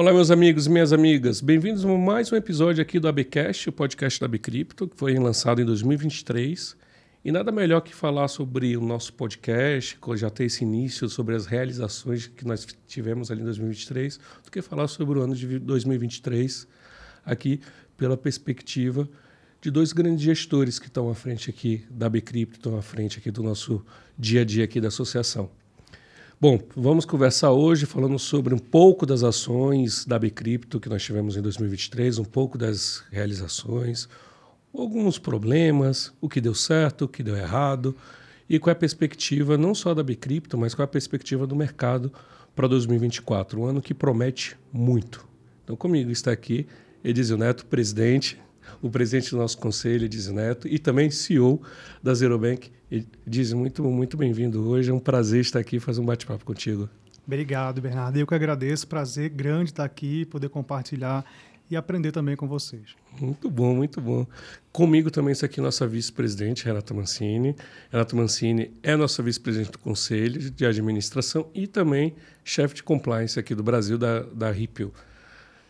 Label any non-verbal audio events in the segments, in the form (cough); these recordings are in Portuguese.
Olá, meus amigos e minhas amigas. Bem-vindos a mais um episódio aqui do ABcast, o podcast da Abcrypto, que foi lançado em 2023. E nada melhor que falar sobre o nosso podcast, já ter esse início, sobre as realizações que nós tivemos ali em 2023, do que falar sobre o ano de 2023 aqui pela perspectiva de dois grandes gestores que estão à frente aqui da Abcrypto, estão à frente aqui do nosso dia a dia aqui da associação. Bom, vamos conversar hoje falando sobre um pouco das ações da Bcrypto que nós tivemos em 2023, um pouco das realizações, alguns problemas, o que deu certo, o que deu errado e qual é a perspectiva não só da Bcrypto, mas qual é a perspectiva do mercado para 2024, um ano que promete muito. Então comigo está aqui Edizio Neto, presidente o presidente do nosso conselho, Edizio Neto, e também CEO da Zero Bank. Edizio, muito, muito bem-vindo hoje. É um prazer estar aqui e fazer um bate-papo contigo. Obrigado, Bernardo. Eu que agradeço. Prazer grande estar aqui, poder compartilhar e aprender também com vocês. Muito bom, muito bom. Comigo também está aqui nossa vice-presidente, Renata Mancini. Renata Mancini é nossa vice-presidente do Conselho de Administração e também chefe de compliance aqui do Brasil, da, da Ripple.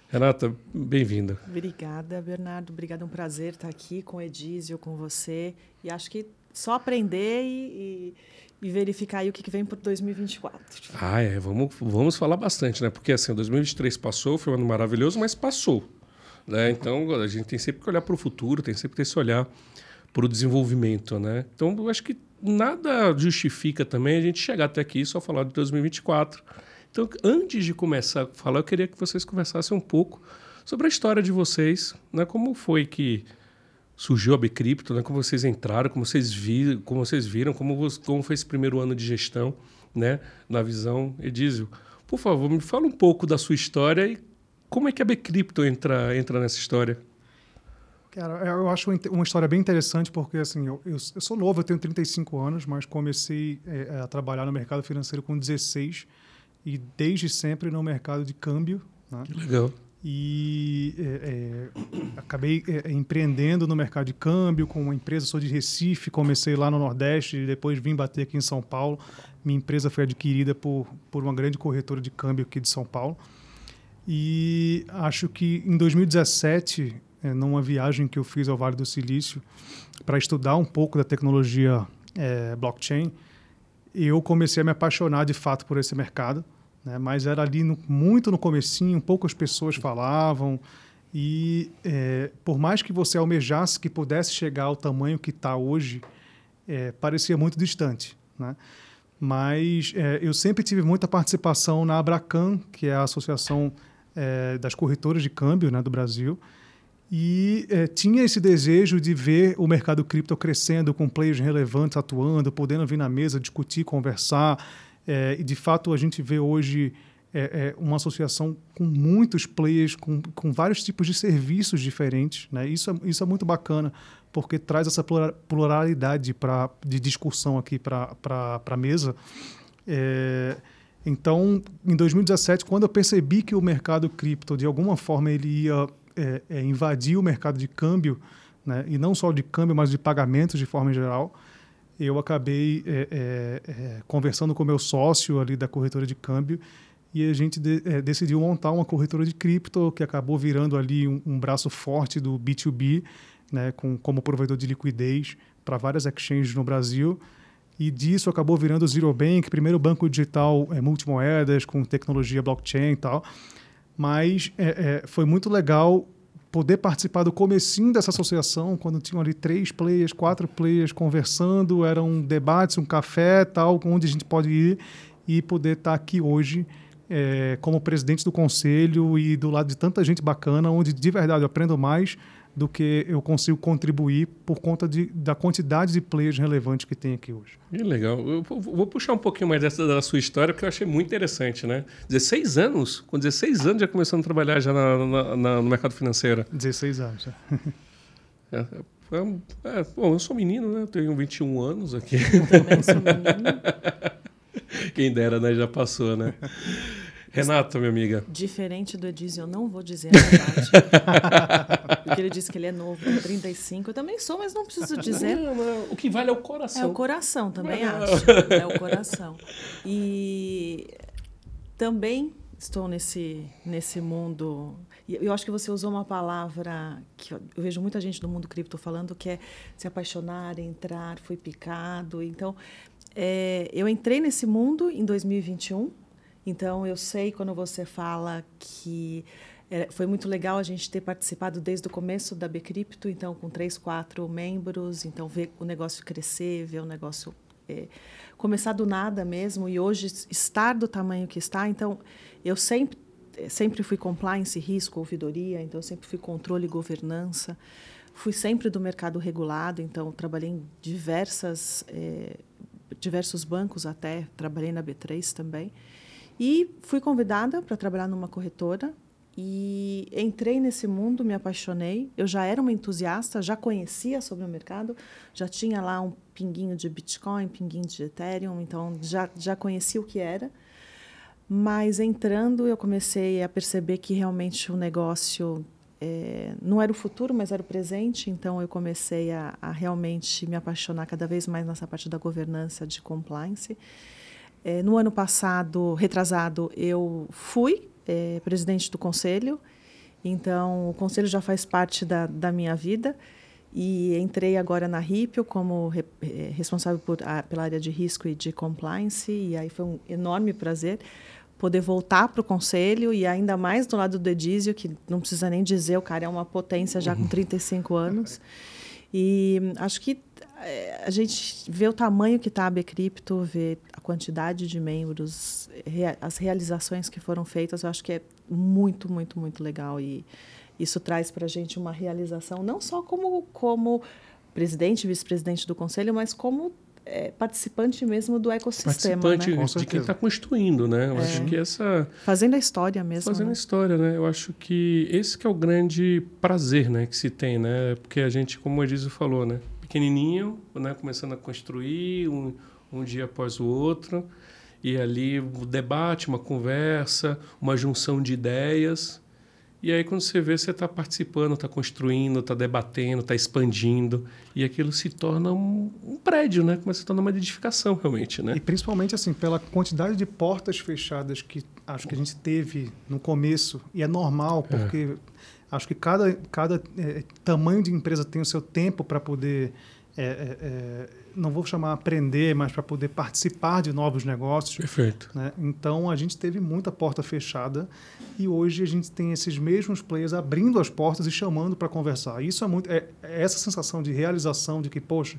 Renata, bem-vinda. Obrigada, Bernardo. Obrigada, é um prazer estar aqui com o Edísio, com você. E acho que só aprender e, e, e verificar aí o que, vem para 2024. Ah, é. Vamos, vamos falar bastante, né? Porque assim, 2023 passou, foi um ano maravilhoso, mas passou. Né? Então, a gente tem sempre que olhar para o futuro, tem sempre que ter esse olhar para o desenvolvimento, né? Então, eu acho que nada justifica também a gente chegar até aqui e só falar de 2024 então, antes de começar a falar, eu queria que vocês conversassem um pouco sobre a história de vocês, né? Como foi que surgiu a Bcrypto, né? Como vocês entraram, como vocês viram, como vocês viram, como, como foi esse primeiro ano de gestão, né? Na visão Edísio. Por favor, me fala um pouco da sua história e como é que a Bcrypto entra entra nessa história. Cara, eu acho uma história bem interessante porque assim, eu, eu, eu sou novo, eu tenho 35 anos, mas comecei é, a trabalhar no mercado financeiro com 16 e desde sempre no mercado de câmbio. Né? Que legal. E é, é, acabei é, empreendendo no mercado de câmbio com uma empresa, sou de Recife, comecei lá no Nordeste e depois vim bater aqui em São Paulo. Minha empresa foi adquirida por, por uma grande corretora de câmbio aqui de São Paulo. E acho que em 2017, é, numa viagem que eu fiz ao Vale do Silício para estudar um pouco da tecnologia é, blockchain, eu comecei a me apaixonar de fato por esse mercado, né? mas era ali no, muito no comecinho, poucas pessoas falavam e é, por mais que você almejasse que pudesse chegar ao tamanho que está hoje, é, parecia muito distante, né? Mas é, eu sempre tive muita participação na Abracan, que é a associação é, das corretoras de câmbio né, do Brasil, e é, tinha esse desejo de ver o mercado cripto crescendo, com players relevantes atuando, podendo vir na mesa, discutir, conversar. É, e de fato a gente vê hoje é, uma associação com muitos players, com, com vários tipos de serviços diferentes. Né? Isso, é, isso é muito bacana, porque traz essa pluralidade pra, de discussão aqui para a mesa. então, em 2017, quando eu percebi que o mercado cripto, de alguma forma, ele ia é, é, invadir o mercado de câmbio, né, e não só de câmbio, mas de pagamentos de forma geral, eu acabei é, é, é, conversando com meu sócio ali da corretora de câmbio e a gente de, é, decidiu montar uma corretora de cripto que acabou virando ali um, um braço forte do B2B, né, com, como provedor de liquidez para várias exchanges no Brasil. E disso acabou virando o Zero Bank, primeiro banco digital é, multimoedas com tecnologia blockchain e tal. Mas é, é, foi muito legal poder participar do comecinho dessa associação, quando tinham ali três players, quatro players conversando, eram debates, um café, tal, onde a gente pode ir e poder estar aqui hoje é, como presidente do conselho e do lado de tanta gente bacana, onde de verdade eu aprendo mais do que eu consigo contribuir por conta de, da quantidade de players relevantes que tem aqui hoje. Que legal. Eu vou puxar um pouquinho mais dessa da sua história, porque eu achei muito interessante, né? 16 anos, com 16 anos já começando a trabalhar já na, na, na, no mercado financeiro. 16 anos, é. é, é, bom, eu sou menino, né? Eu tenho 21 anos aqui. Eu também sou menino. (laughs) Quem dera, né? Já passou, né? Renata, minha amiga. Diferente do Edizio, eu não vou dizer a verdade. (laughs) Porque ele disse que ele é novo, tem 35. Eu também sou, mas não preciso dizer. Não, não, o que vale é o coração. É o coração, também acho. É o coração. E também estou nesse, nesse mundo. Eu acho que você usou uma palavra que eu vejo muita gente do mundo cripto falando, que é se apaixonar, entrar, fui picado. Então, é, eu entrei nesse mundo em 2021. Então, eu sei quando você fala que é, foi muito legal a gente ter participado desde o começo da Bcrypto, então com três, quatro membros, então ver o negócio crescer, ver o negócio é, começar do nada mesmo e hoje estar do tamanho que está. Então, eu sempre sempre fui compliance, risco, ouvidoria, então sempre fui controle e governança. Fui sempre do mercado regulado, então trabalhei em diversas é, diversos bancos até, trabalhei na B3 também. E fui convidada para trabalhar numa corretora e entrei nesse mundo, me apaixonei. Eu já era uma entusiasta, já conhecia sobre o mercado, já tinha lá um pinguinho de Bitcoin, pinguinho de Ethereum, então já, já conhecia o que era. Mas entrando, eu comecei a perceber que realmente o negócio é, não era o futuro, mas era o presente. Então eu comecei a, a, realmente me apaixonar cada vez mais nessa parte da governança de compliance. É, no ano passado, retrasado, eu fui é, presidente do conselho, então o conselho já faz parte da, da minha vida. E entrei agora na Ripio como re, é, responsável por, a, pela área de risco e de compliance. E aí foi um enorme prazer poder voltar para o conselho. E ainda mais do lado do Edísio, que não precisa nem dizer, o cara é uma potência já com (laughs) 35 anos. E acho que a gente vê o tamanho que está a Bcrypto, vê a quantidade de membros, as realizações que foram feitas, eu acho que é muito, muito, muito legal. E isso traz para a gente uma realização, não só como, como presidente, vice-presidente do conselho, mas como é, participante mesmo do ecossistema. Participante né? de quem está construindo, né? Eu é. acho que essa... Fazendo a história mesmo. Fazendo né? a história, né? Eu acho que esse que é o grande prazer né, que se tem, né? Porque a gente, como o Edizio falou, né? Pequenininho, né, começando a construir um, um dia após o outro, e ali o um debate, uma conversa, uma junção de ideias. E aí, quando você vê, você está participando, está construindo, está debatendo, está expandindo. E aquilo se torna um, um, prédio, né? Começa a se tornar uma edificação, realmente, né? E principalmente, assim, pela quantidade de portas fechadas que acho que a gente teve no começo. E é normal, é. porque é. Acho que cada, cada é, tamanho de empresa tem o seu tempo para poder é, é, é, não vou chamar aprender, mas para poder participar de novos negócios. Perfeito. Né? Então a gente teve muita porta fechada e hoje a gente tem esses mesmos players abrindo as portas e chamando para conversar. Isso é muito é, é, essa sensação de realização de que poxa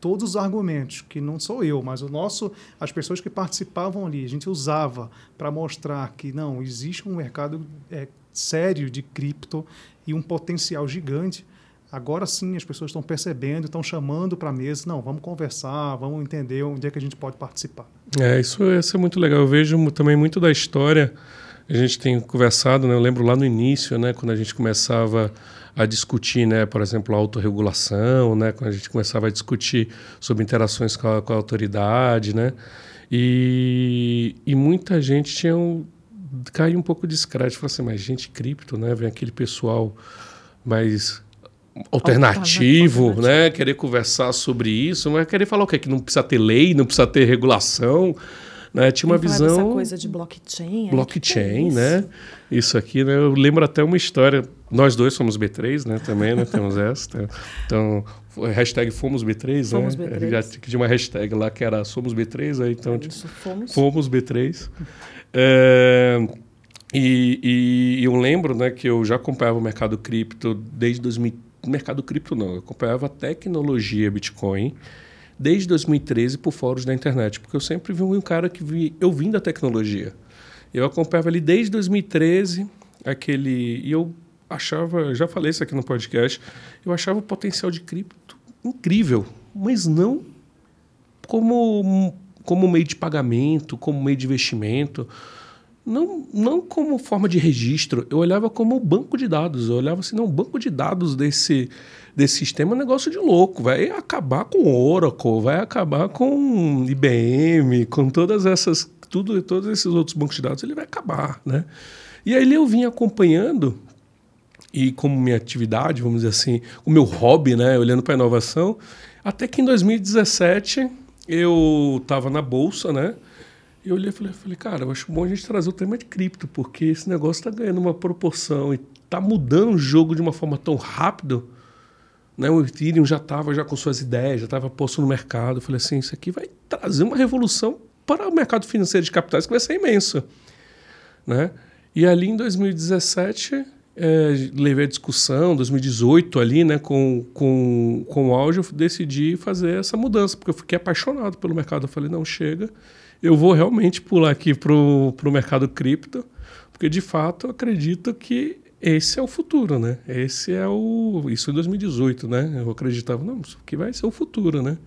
todos os argumentos que não sou eu, mas o nosso as pessoas que participavam ali a gente usava para mostrar que não existe um mercado é, sério de cripto e um potencial gigante Agora sim as pessoas estão percebendo, estão chamando para a mesa, não, vamos conversar, vamos entender onde é que a gente pode participar. É, isso, isso é muito legal. Eu vejo também muito da história, a gente tem conversado, né, eu lembro lá no início, né, quando a gente começava a discutir, né, por exemplo, a autorregulação, né, quando a gente começava a discutir sobre interações com a, com a autoridade, né, e, e muita gente tinha um, caiu um pouco de descrédito, falou assim, mas gente cripto, né, vem aquele pessoal mais alternativo, alternativo, né? Querer conversar sobre isso, mas querer falar o quê? Que não precisa ter lei, não precisa ter regulação. Né? Tinha uma visão. Essa coisa de blockchain. Blockchain, é né? Isso aqui, né? Eu lembro até uma história. Nós dois somos B3, né? Também, né? Temos essa. Então, hashtag fomos B3, fomos né? B3. Já tinha uma hashtag lá que era somos B3, aí então. Isso, fomos. Fomos B3. É, e, e, eu lembro né, que eu já acompanhava o mercado cripto desde 2013 mercado cripto não, eu acompanhava a tecnologia Bitcoin desde 2013 por fóruns da internet, porque eu sempre vi um cara que vi, eu vim da tecnologia. Eu acompanhava ali desde 2013 aquele e eu achava, já falei isso aqui no podcast, eu achava o potencial de cripto incrível, mas não como como meio de pagamento, como meio de investimento não, não como forma de registro, eu olhava como banco de dados. Eu olhava assim, não, banco de dados desse, desse sistema é um negócio de louco. Vai acabar com Oracle, vai acabar com IBM, com todas essas, tudo, todos esses outros bancos de dados, ele vai acabar, né? E aí eu vim acompanhando e como minha atividade, vamos dizer assim, o meu hobby, né, olhando para a inovação, até que em 2017 eu estava na bolsa, né? E eu olhei e falei, falei, cara, eu acho bom a gente trazer o tema de cripto, porque esse negócio está ganhando uma proporção e está mudando o jogo de uma forma tão rápida. Né? O Ethereum já estava já com suas ideias, já estava posto no mercado. Eu falei assim, isso aqui vai trazer uma revolução para o mercado financeiro de capitais que vai ser imensa. Né? E ali em 2017, é, levei a discussão, 2018 ali, né, com, com, com o auge, eu decidi fazer essa mudança, porque eu fiquei apaixonado pelo mercado. Eu falei, não, chega, eu vou realmente pular aqui para o mercado cripto, porque de fato eu acredito que esse é o futuro, né? Esse é o. Isso em 2018, né? Eu acreditava, não, isso aqui vai ser o futuro, né?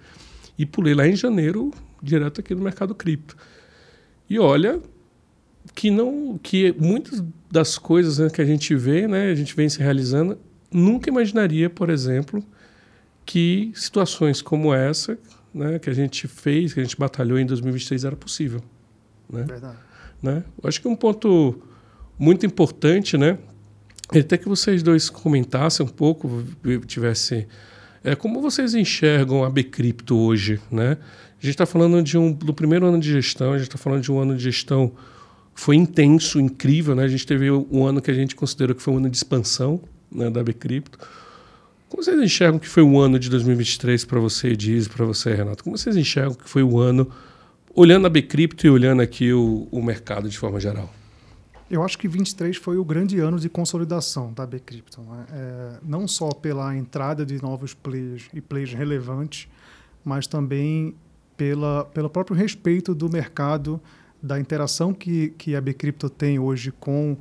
E pulei lá em janeiro, direto aqui no mercado cripto. E olha, que não que muitas das coisas né, que a gente vê, né, a gente vem se realizando, nunca imaginaria, por exemplo, que situações como essa, né, que a gente fez, que a gente batalhou em 2023 era possível, né? Verdade. Né? Eu acho que um ponto muito importante, né, é até que vocês dois comentassem um pouco, tivesse é, como vocês enxergam a Bcrypto hoje, né? A gente está falando de um, do primeiro ano de gestão, a gente está falando de um ano de gestão foi intenso, incrível, né? A gente teve um ano que a gente considerou que foi um ano de expansão né, da Bcrypto. Como vocês enxergam que foi o ano de 2023 para você, Diz, para você, Renato? Como vocês enxergam que foi o ano, olhando a Bcrypto e olhando aqui o, o mercado de forma geral? Eu acho que 23 foi o grande ano de consolidação da Bcrypto. Né? É, não só pela entrada de novos players e players relevantes, mas também pela, pelo próprio respeito do mercado da interação que, que a Bcrypto tem hoje com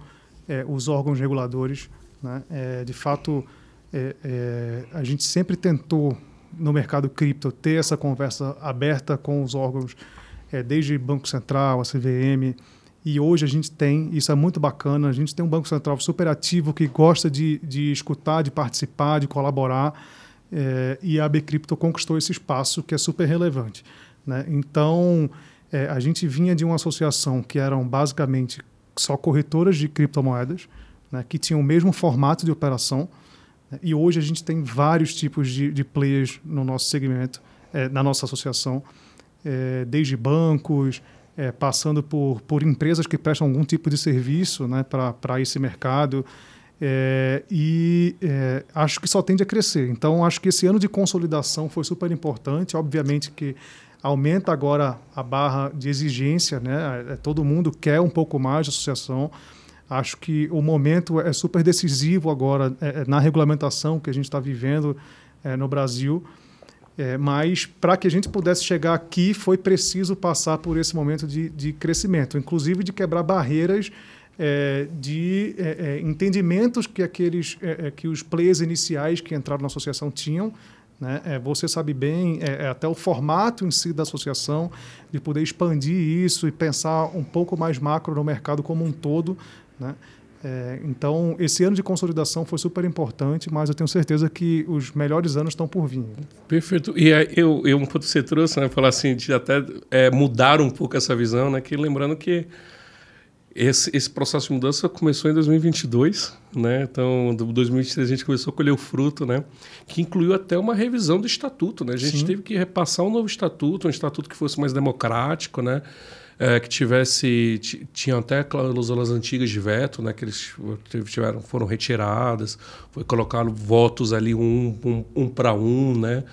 é, os órgãos reguladores. Né? É, de fato, é, é, a gente sempre tentou, no mercado cripto, ter essa conversa aberta com os órgãos, é, desde Banco Central, a CVM, e hoje a gente tem, isso é muito bacana, a gente tem um Banco Central super ativo que gosta de, de escutar, de participar, de colaborar, é, e a Bcrypto conquistou esse espaço que é super relevante. Né? Então, é, a gente vinha de uma associação que eram basicamente só corretoras de criptomoedas, né, que tinham o mesmo formato de operação. Né, e hoje a gente tem vários tipos de, de players no nosso segmento, é, na nossa associação, é, desde bancos, é, passando por, por empresas que prestam algum tipo de serviço né, para esse mercado. É, e é, acho que só tende a crescer. Então, acho que esse ano de consolidação foi super importante. Obviamente que aumenta agora a barra de exigência, né? É, todo mundo quer um pouco mais de associação. Acho que o momento é super decisivo agora é, é na regulamentação que a gente está vivendo é, no Brasil. É, mas para que a gente pudesse chegar aqui, foi preciso passar por esse momento de, de crescimento, inclusive de quebrar barreiras é, de é, entendimentos que aqueles que os players iniciais que entraram na associação tinham né? É, você sabe bem, é, é, até o formato em si da associação, de poder expandir isso e pensar um pouco mais macro no mercado como um todo. Né? É, então, esse ano de consolidação foi super importante, mas eu tenho certeza que os melhores anos estão por vir. Perfeito. E eu, eu um ponto que você trouxe, né, falar assim, de até é, mudar um pouco essa visão, né, que lembrando que esse, esse processo de mudança começou em 2022, né? Então, em 2023 a gente começou a colher o fruto, né? Que incluiu até uma revisão do estatuto, né? A gente Sim. teve que repassar um novo estatuto, um estatuto que fosse mais democrático, né? É, que tivesse tinham até cláusulas antigas de veto, né? Que eles tiveram foram retiradas, foi colocado votos ali um, um, um para um, né?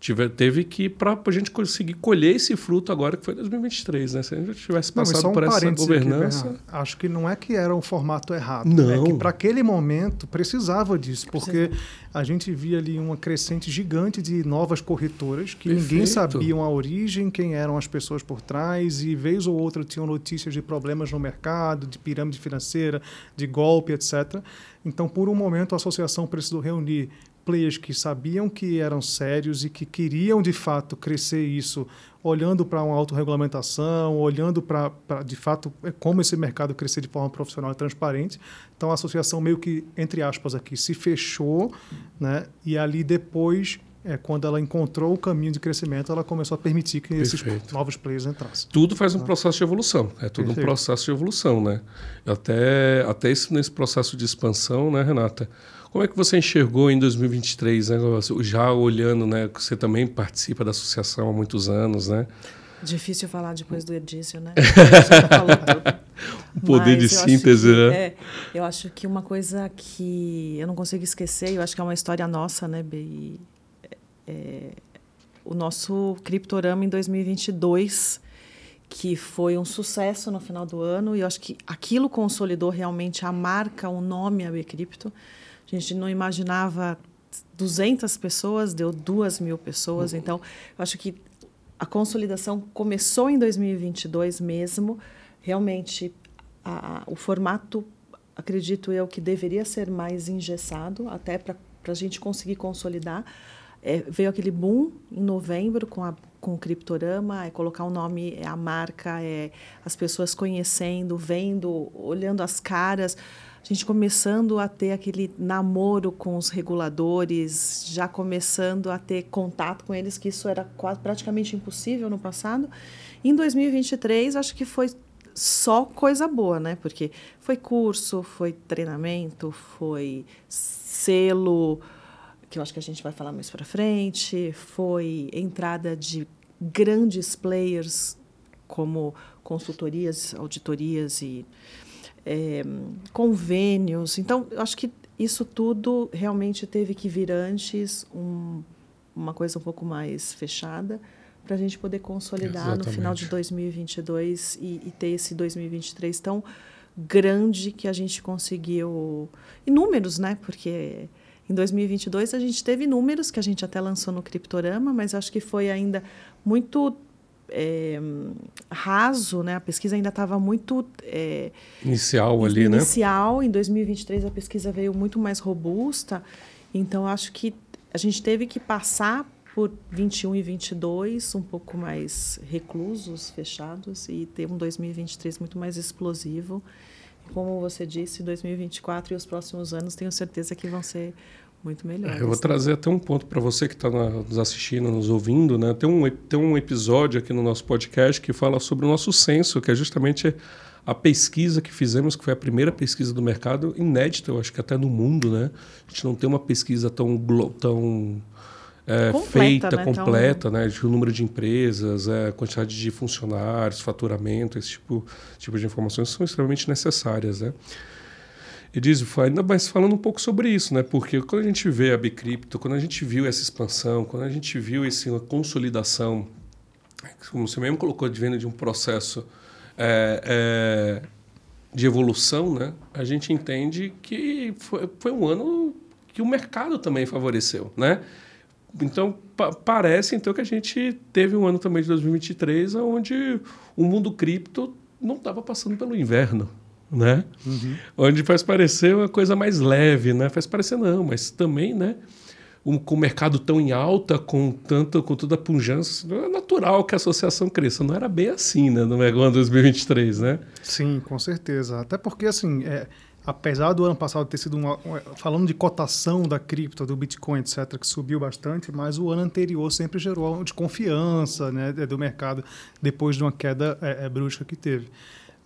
Tive, teve que para a gente conseguir colher esse fruto agora que foi 2023, né? Se a gente tivesse passado não, um por essa governança, aqui, acho que não é que era um formato errado, não. é que para aquele momento precisava disso, porque a gente via ali uma crescente gigante de novas corretoras que Perfeito. ninguém sabia a origem, quem eram as pessoas por trás e vez ou outra tinham notícias de problemas no mercado, de pirâmide financeira, de golpe, etc. Então, por um momento, a associação precisou reunir players que sabiam que eram sérios e que queriam de fato crescer isso, olhando para uma autorregulamentação, olhando para de fato é como esse mercado crescer de forma profissional e transparente. Então a associação meio que entre aspas aqui se fechou, né? E ali depois é, quando ela encontrou o caminho de crescimento, ela começou a permitir que Perfeito. esses novos players entrassem. Tudo faz um né? processo de evolução, é tudo Perfeito. um processo de evolução, né? Até, até esse, nesse processo de expansão, né, Renata? Como é que você enxergou em 2023, né? já olhando, né? Você também participa da associação há muitos anos, né? Difícil falar depois do Edício, né? (laughs) Tudo. O poder Mas de síntese, que- né? É, eu acho que uma coisa que eu não consigo esquecer, eu acho que é uma história nossa, né? E, é, o nosso Criptorama em 2022, que foi um sucesso no final do ano, e eu acho que aquilo consolidou realmente a marca, o nome AB Cripto. A gente não imaginava 200 pessoas, deu 2 mil pessoas. Então, eu acho que a consolidação começou em 2022 mesmo. Realmente, a- a- o formato, acredito eu, que deveria ser mais engessado, até para a gente conseguir consolidar. É, veio aquele boom em novembro com, a, com o Criptorama, é colocar o nome, é a marca, é as pessoas conhecendo, vendo, olhando as caras a gente começando a ter aquele namoro com os reguladores, já começando a ter contato com eles, que isso era quase, praticamente impossível no passado. Em 2023, acho que foi só coisa boa, né? Porque foi curso, foi treinamento, foi selo, que eu acho que a gente vai falar mais para frente, foi entrada de grandes players como consultorias, auditorias e é, convênios. Então, eu acho que isso tudo realmente teve que vir antes, um, uma coisa um pouco mais fechada, para a gente poder consolidar no final de Exatamente. 2022 e, e ter esse 2023 tão grande que a gente conseguiu. E números, né? Porque em 2022 a gente teve números que a gente até lançou no Criptorama, mas acho que foi ainda muito é, raso, né? A pesquisa ainda estava muito é, Inicial ali, né? inicial. Em 2023 a pesquisa veio muito mais robusta. Então acho que a gente teve que passar por 21 e 22 um pouco mais reclusos, fechados e ter um 2023 muito mais explosivo. Como você disse, 2024 e os próximos anos tenho certeza que vão ser muito melhores. É, Eu vou trazer até um ponto para você que está nos assistindo, nos ouvindo. Né? Tem, um, tem um episódio aqui no nosso podcast que fala sobre o nosso censo, que é justamente a pesquisa que fizemos, que foi a primeira pesquisa do mercado, inédita, eu acho que até no mundo. Né? A gente não tem uma pesquisa tão, tão é, Completa, feita, né? completa, né? De o número de empresas, é, quantidade de funcionários, faturamento, esse tipo, tipo de informações são extremamente necessárias. Né? E diz, ainda mais falando um pouco sobre isso, né? Porque quando a gente vê a Bicrypto, quando a gente viu essa expansão, quando a gente viu essa consolidação, como você mesmo colocou, de venda de um processo é, é, de evolução, né? A gente entende que foi, foi um ano que o mercado também favoreceu, né? Então, pa parece então que a gente teve um ano também de 2023 onde o mundo cripto não estava passando pelo inverno, né? Uhum. Onde faz parecer uma coisa mais leve, né? Faz parecer não, mas também, né? Um, com o mercado tão em alta, com tanto, com toda a pujança, é natural que a associação cresça. Não era bem assim, né? No ano 2023, né? Sim, com certeza. Até porque, assim, é, apesar do ano passado ter sido uma, falando de cotação da cripto, do Bitcoin, etc., que subiu bastante, mas o ano anterior sempre gerou desconfiança né, do mercado depois de uma queda é, é, brusca que teve.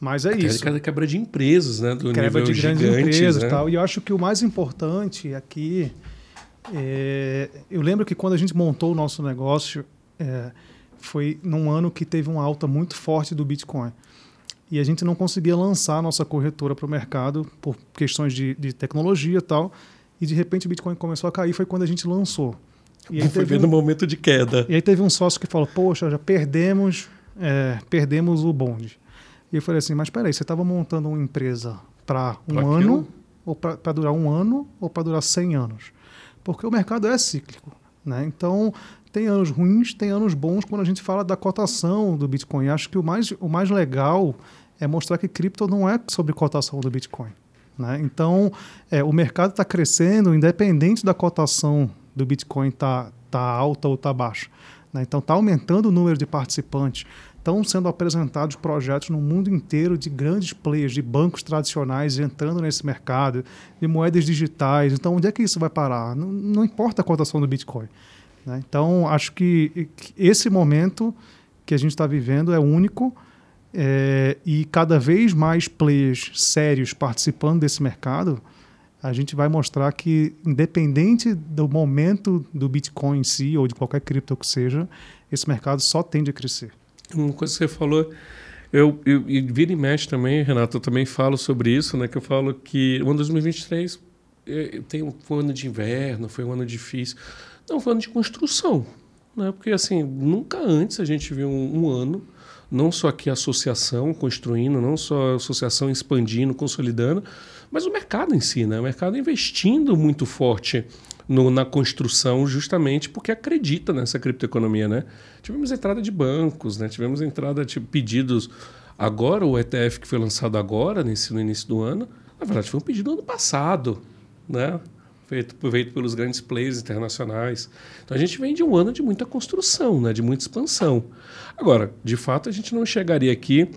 Mas é isso. Quebra, quebra de empresas, né? Do quebra de grandes gigantes, empresas né? e tal. E eu acho que o mais importante aqui é, eu lembro que quando a gente montou o nosso negócio é, foi num ano que teve uma alta muito forte do Bitcoin e a gente não conseguia lançar a nossa corretora para o mercado por questões de, de tecnologia e tal e de repente o Bitcoin começou a cair foi quando a gente lançou e aí, (laughs) Foi vendo um momento de queda. e aí teve um sócio que falou poxa já perdemos é, perdemos o bonde e eu falei assim mas peraí você estava montando uma empresa para um Pra ano aquilo? ou para durar um ano ou para durar 100 anos porque o mercado é cíclico. Né? Então, tem anos ruins, tem anos bons quando a gente fala da cotação do Bitcoin. Acho que o mais, o mais legal é mostrar que cripto não é sobre cotação do Bitcoin. Né? Então, é, o mercado está crescendo independente da cotação do Bitcoin estar tá, tá alta ou está baixa. Né? Então, está aumentando o número de participantes. Estão sendo apresentados projetos no mundo inteiro de grandes players, de bancos tradicionais entrando nesse mercado, de moedas digitais. Então, onde é que isso vai parar? Não, não importa a cotação do Bitcoin. Né? Então, acho que esse momento que a gente está vivendo é único é, e cada vez mais players sérios participando desse mercado, a gente vai mostrar que, independente do momento do Bitcoin em si ou de qualquer cripto que seja, esse mercado só tende a crescer. Uma coisa que você falou, eu, eu, e vira e mexe também, Renato, eu também falo sobre isso, né? Que eu falo que o ano 2023 é, tem, foi um ano de inverno, foi um ano difícil. Não, foi um ano de construção, né? Porque, assim, nunca antes a gente viu um, um ano não só aqui a associação construindo, não só a associação expandindo, consolidando, mas o mercado em si, né? O mercado investindo muito forte no, na construção justamente porque acredita nessa criptoeconomia, né? Tivemos entrada de bancos, né? Tivemos entrada de pedidos agora o ETF que foi lançado agora nesse no início do ano, na verdade foi um pedido do ano passado, né? Feito, feito pelos grandes players internacionais. Então a gente vem de um ano de muita construção, né? De muita expansão. Agora, de fato, a gente não chegaria aqui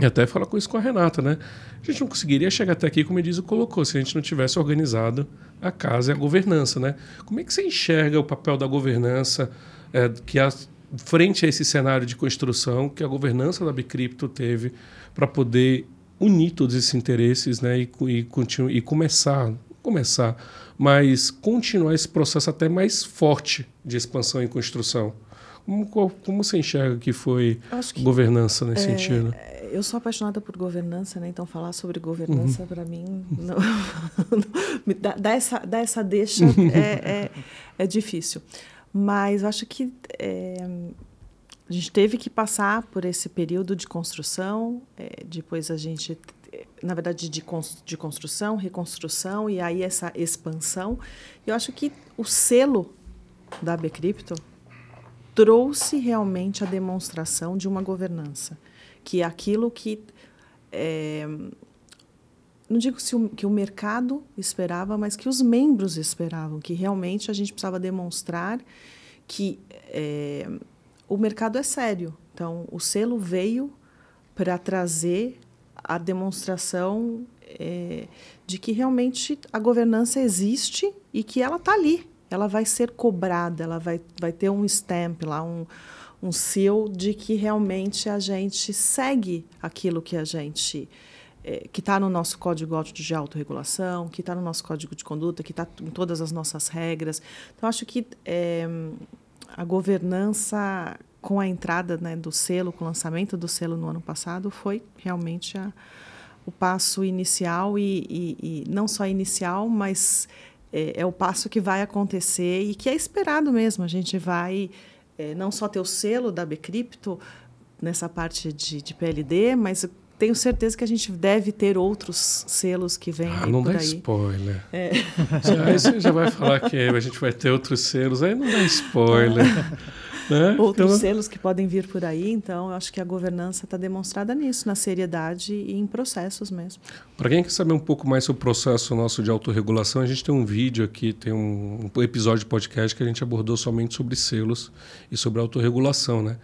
e até falar com isso com a Renata, né? A gente não conseguiria chegar até aqui, como o colocou, se a gente não tivesse organizado a casa e a governança, né? Como é que você enxerga o papel da governança é, que a, frente a esse cenário de construção que a governança da Bicrypto teve para poder unir todos esses interesses, né? E, e, e começar, começar, mas continuar esse processo até mais forte de expansão e construção. Como, como você enxerga que foi que, governança nesse é, sentido? Eu sou apaixonada por governança, né? então falar sobre governança uhum. para mim não, (laughs) não, dá, dá, essa, dá essa deixa é, é, é, difícil. Mas acho que é, a gente teve que passar por esse período de construção, é, depois a gente, na verdade, de, de construção, reconstrução e aí essa expansão. Eu acho que o selo da Bcrypto trouxe realmente a demonstração de uma governança, que aquilo que é, não digo se o, que o mercado esperava, mas que os membros esperavam, que realmente a gente precisava demonstrar que é, o mercado é sério. Então, o selo veio para trazer a demonstração é, de que realmente a governança existe e que ela está ali ela vai ser cobrada, ela vai, vai ter um stamp lá, um, um seal de que realmente a gente segue aquilo que a gente é, que está no nosso código de autorregulação, que está no nosso código de conduta, que está em todas as nossas regras. Então, acho que é, a governança com a entrada né, do selo, com o lançamento do selo no ano passado, foi realmente a, o passo inicial e, e, e não só inicial, mas é, é, o passo que vai acontecer e que é esperado mesmo. A gente vai é, não só ter o selo da Bcrypto nessa parte de, de, PLD, mas tenho certeza que a gente deve ter outros selos que vêm ah, não dá aí. spoiler. É. Aí você já vai falar que a gente vai ter outros selos, aí não dá spoiler. (laughs) Né? Outros então... selos que podem vir por aí, então eu acho que a governança está demonstrada nisso, na seriedade e em processos mesmo. Para quem quer saber um pouco mais sobre o processo nosso de autorregulação, a gente tem um vídeo aqui, tem um, um episódio de podcast que a gente abordou somente sobre selos e sobre autorregulação, né?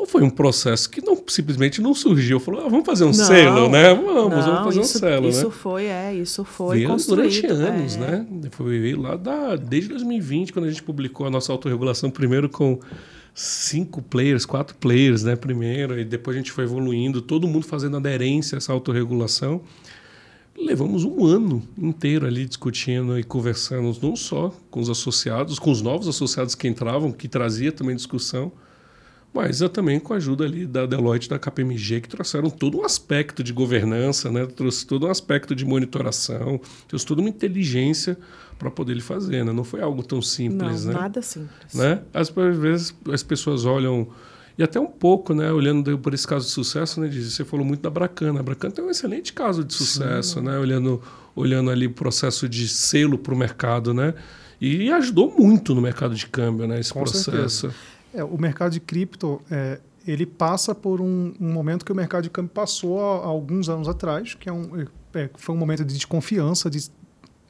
não foi um processo que não simplesmente não surgiu. Falou, ah, vamos fazer um não, selo, né? Vamos, não, vamos fazer isso, um selo, isso né? foi, é, isso foi veio durante anos, é. né? Foi lá da, desde 2020, quando a gente publicou a nossa autorregulação, primeiro com cinco players, quatro players, né? Primeiro, e depois a gente foi evoluindo, todo mundo fazendo aderência a essa autorregulação. Levamos um ano inteiro ali discutindo e conversando, não só com os associados, com os novos associados que entravam, que trazia também discussão, mas também com a ajuda ali da Deloitte da KPMG, que trouxeram todo um aspecto de governança, né? trouxe todo um aspecto de monitoração, trouxe toda uma inteligência para poder ele fazer. Né? Não foi algo tão simples. Não, né? nada simples. Né? Às vezes as pessoas olham, e até um pouco, né? olhando por esse caso de sucesso, né? você falou muito da Bracana. A Bracana tem um excelente caso de sucesso, né? olhando, olhando ali o processo de selo para o mercado. Né? E ajudou muito no mercado de câmbio né? esse Com processo. Certeza. É, o mercado de cripto é, ele passa por um, um, momento que o mercado de câmbio passou há, há alguns anos atrás, que é um, é, foi um momento de desconfiança, de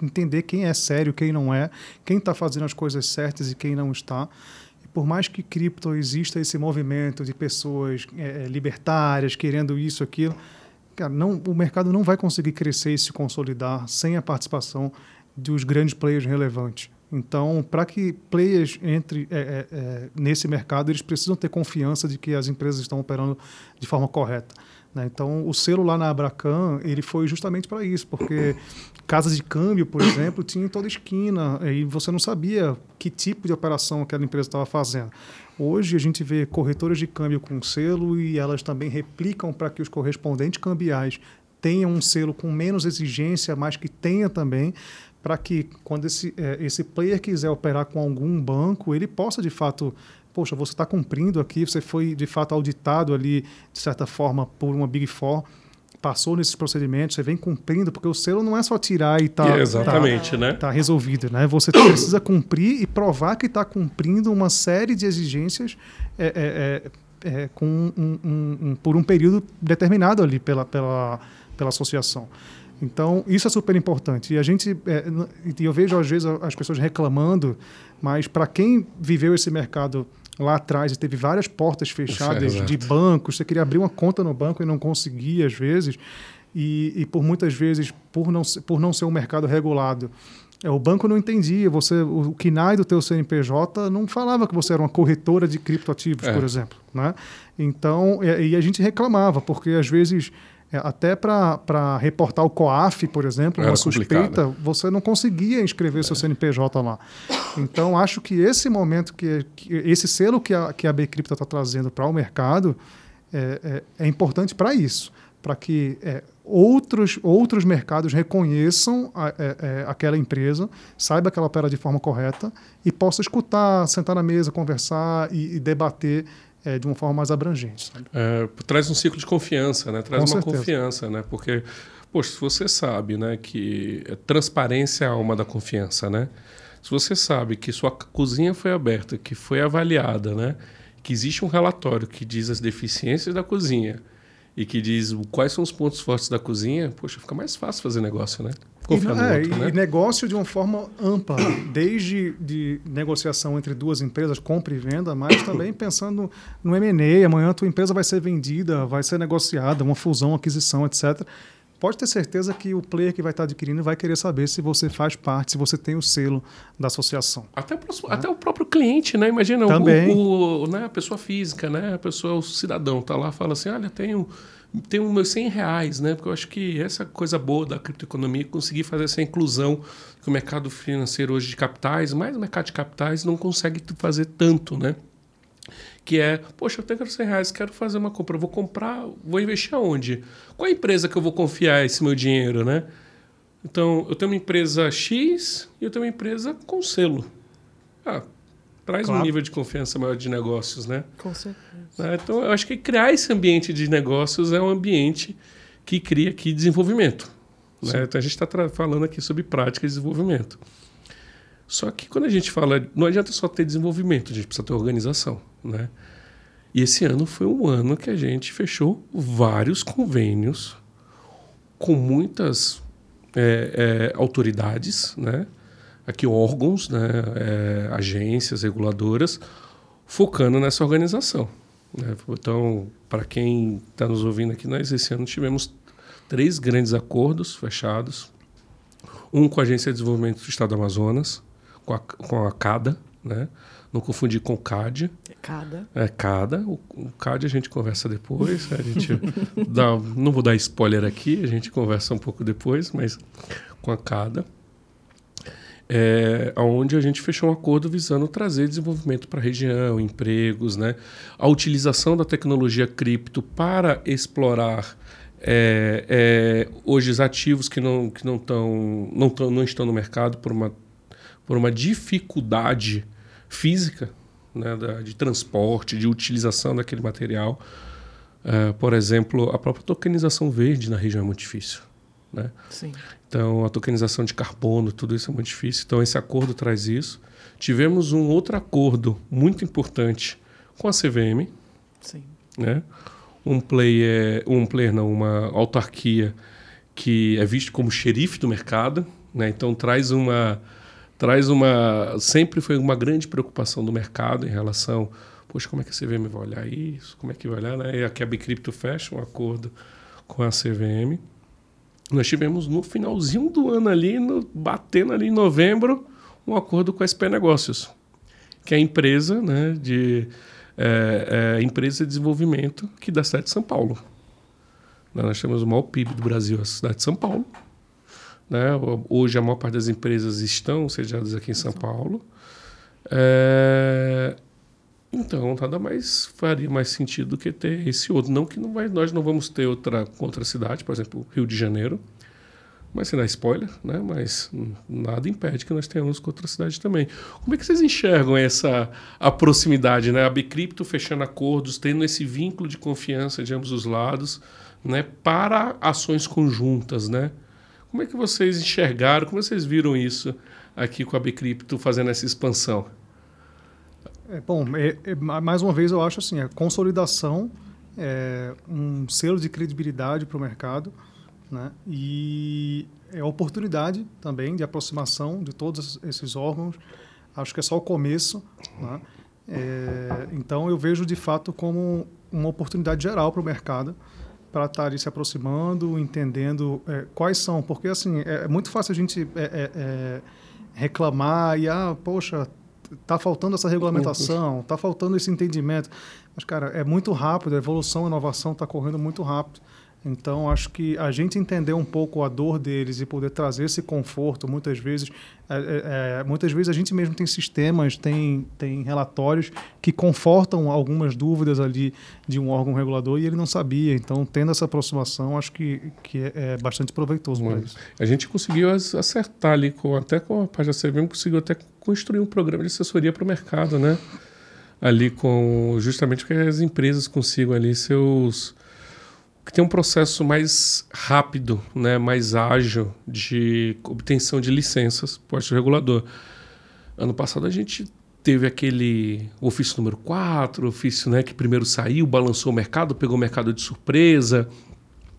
entender quem é sério, quem não é, quem está fazendo as coisas certas e quem não está. E por mais que cripto exista esse movimento de pessoas é, é libertárias querendo isso, aquilo, cara, não, o mercado não vai conseguir crescer e se consolidar sem a participação dos grandes players relevantes. Então, para que players entre é, é, é, nesse mercado, eles precisam ter confiança de que as empresas estão operando de forma correta. Né? Então, o selo lá na Abracan, ele foi justamente para isso, porque casas de câmbio, por exemplo, tinha em toda esquina e você não sabia que tipo de operação aquela empresa estava fazendo. Hoje a gente vê corretoras de câmbio com selo e elas também replicam para que os correspondentes cambiais tenham um selo com menos exigência, mas que tenha também, para que quando esse, é, esse player quiser operar com algum banco, ele possa de fato poxa, você está cumprindo aqui, você foi de fato auditado ali, de certa forma, por uma Big Four, passou nesses procedimentos, você vem cumprindo, porque o selo não é só tirar e tá, é exatamente, tá, né? tá resolvido, né? Você (coughs) precisa cumprir e provar que está cumprindo uma série de exigências é, é, é, é com um, um, um, por um período determinado ali pela, pela, pela associação. Então, isso é super importante. E a gente, é, e eu vejo às vezes as pessoas reclamando, mas para quem viveu esse mercado lá atrás e teve várias portas fechadas é, de bancos, você queria abrir uma conta no banco e não conseguia às vezes, e, e por muitas vezes, por não, por não ser um mercado regulado, é, o banco não entendia, você, o KNAI do teu CNPJ não falava que você era uma corretora de criptoativos, é. por exemplo. Né? Então, e, e a gente reclamava, porque às vezes é, até para reportar o COAF, por exemplo, Era uma suspeita, você não conseguia inscrever é. seu CNPJ lá. Então, acho que esse momento, que, que esse selo que a, que a Bcrypto está trazendo para o mercado é, é, é importante para isso, para que é, outros, outros mercados reconheçam a, é, é, aquela empresa, saiba que ela opera de forma correta e possa escutar, sentar na mesa, conversar e, e debater é, de uma forma mais abrangente. É, traz um ciclo de confiança, né? traz Com uma certeza. confiança, né? porque, poxa, se você sabe né, que transparência é a alma da confiança, né? se você sabe que sua cozinha foi aberta, que foi avaliada, né? que existe um relatório que diz as deficiências da cozinha, e que diz quais são os pontos fortes da cozinha, poxa, fica mais fácil fazer negócio, né? E, no é, outro, e né? negócio de uma forma ampla, desde de negociação entre duas empresas, compra e venda, mas também pensando no M&A, amanhã a tua empresa vai ser vendida, vai ser negociada, uma fusão, aquisição, etc., pode ter certeza que o player que vai estar adquirindo vai querer saber se você faz parte, se você tem o selo da associação. Até, né? até o próprio cliente, né? Imagina Também. O, o, né? a pessoa física, né? A pessoa, o cidadão, tá lá fala assim, olha, tenho tenho meus 100 reais, né? Porque eu acho que essa coisa boa da criptoeconomia é conseguir fazer essa inclusão que o mercado financeiro hoje de capitais, mais o mercado de capitais, não consegue fazer tanto, né? que é, poxa, eu tenho 100 reais, quero fazer uma compra, eu vou comprar, vou investir aonde? Qual é a empresa que eu vou confiar esse meu dinheiro, né? Então, eu tenho uma empresa X e eu tenho uma empresa com selo. Ah, traz claro. um nível de confiança maior de negócios, né? Com certeza. Né? Então, eu acho que criar esse ambiente de negócios é um ambiente que cria aqui desenvolvimento. Né? Então, a gente está falando aqui sobre prática de desenvolvimento. Só que quando a gente fala, não adianta só ter desenvolvimento, a gente precisa ter organização, né? E esse ano foi um ano que a gente fechou vários convênios com muitas é, é, autoridades, né? Aqui órgãos, né? É, agências reguladoras, focando nessa organização. Né? Então, para quem está nos ouvindo aqui, nós esse ano tivemos três grandes acordos fechados. Um com a Agência de Desenvolvimento do Estado do Amazonas, com a, com a CADA, né? Não confundir com CAD. É CADA. É CADA. O, o CAD a gente conversa depois. A gente (laughs) dá, não vou dar spoiler aqui, a gente conversa um pouco depois, mas com a CADA. É, onde a gente fechou um acordo visando trazer desenvolvimento para a região, empregos, né? a utilização da tecnologia cripto para explorar é, é, hoje os ativos que não, que não, tão, não, tão, não estão no mercado por uma por uma dificuldade física né, da, de transporte, de utilização daquele material. Uh, por exemplo, a própria tokenização verde na região é muito difícil. Né? Então, a tokenização de carbono, tudo isso é muito difícil. Então, esse acordo traz isso. Tivemos um outro acordo muito importante com a CVM. Sim. Né? Um player, um player não, uma autarquia que é visto como xerife do mercado. Né? Então, traz uma traz uma. Sempre foi uma grande preocupação do mercado em relação. Poxa, como é que a CVM vai olhar isso? Como é que vai olhar? Né? E a Bicrypto fecha um acordo com a CVM. Nós tivemos no finalzinho do ano ali, no, batendo ali em novembro, um acordo com a SP Negócios, que é a empresa né, de é, é, empresa de desenvolvimento que dá sede de São Paulo. Né? Nós temos o maior PIB do Brasil, a cidade de São Paulo. Né? Hoje a maior parte das empresas estão sediadas aqui em São Paulo. É... Então, nada mais faria mais sentido do que ter esse outro. Não que não vai, nós não vamos ter outra, outra cidade, por exemplo, Rio de Janeiro, mas sem dar spoiler, né? mas nada impede que nós tenhamos outra cidade também. Como é que vocês enxergam essa a proximidade, né? a Bicripto fechando acordos, tendo esse vínculo de confiança de ambos os lados, né? para ações conjuntas, né? Como é que vocês enxergaram, como vocês viram isso aqui com a Bicripto fazendo essa expansão? É, bom, é, é, mais uma vez eu acho assim, a consolidação é um selo de credibilidade para o mercado, né? E é oportunidade também de aproximação de todos esses órgãos. Acho que é só o começo, né? É, então eu vejo de fato como uma oportunidade geral para o mercado para estar tá se aproximando, entendendo é, quais são, porque assim é, é muito fácil a gente é, é, é reclamar e ah poxa tá faltando essa regulamentação, tá faltando esse entendimento. Mas, cara, é muito rápido, a evolução, a inovação está correndo muito rápido. Então, acho que a gente entender um pouco a dor deles e poder trazer esse conforto, muitas vezes, é, é, é, muitas vezes a gente mesmo tem sistemas, tem, tem relatórios que confortam algumas dúvidas ali de um órgão regulador e ele não sabia. Então, tendo essa aproximação, acho que, que é, é bastante proveitoso para isso. A gente conseguiu acertar ali, com, até com a página CVM, conseguiu até construir um programa de assessoria para o mercado, né? Ali com justamente que as empresas consigam ali seus que tem um processo mais rápido, né, mais ágil de obtenção de licenças por regulador. Ano passado a gente teve aquele ofício número 4, ofício né, que primeiro saiu, balançou o mercado, pegou o mercado de surpresa.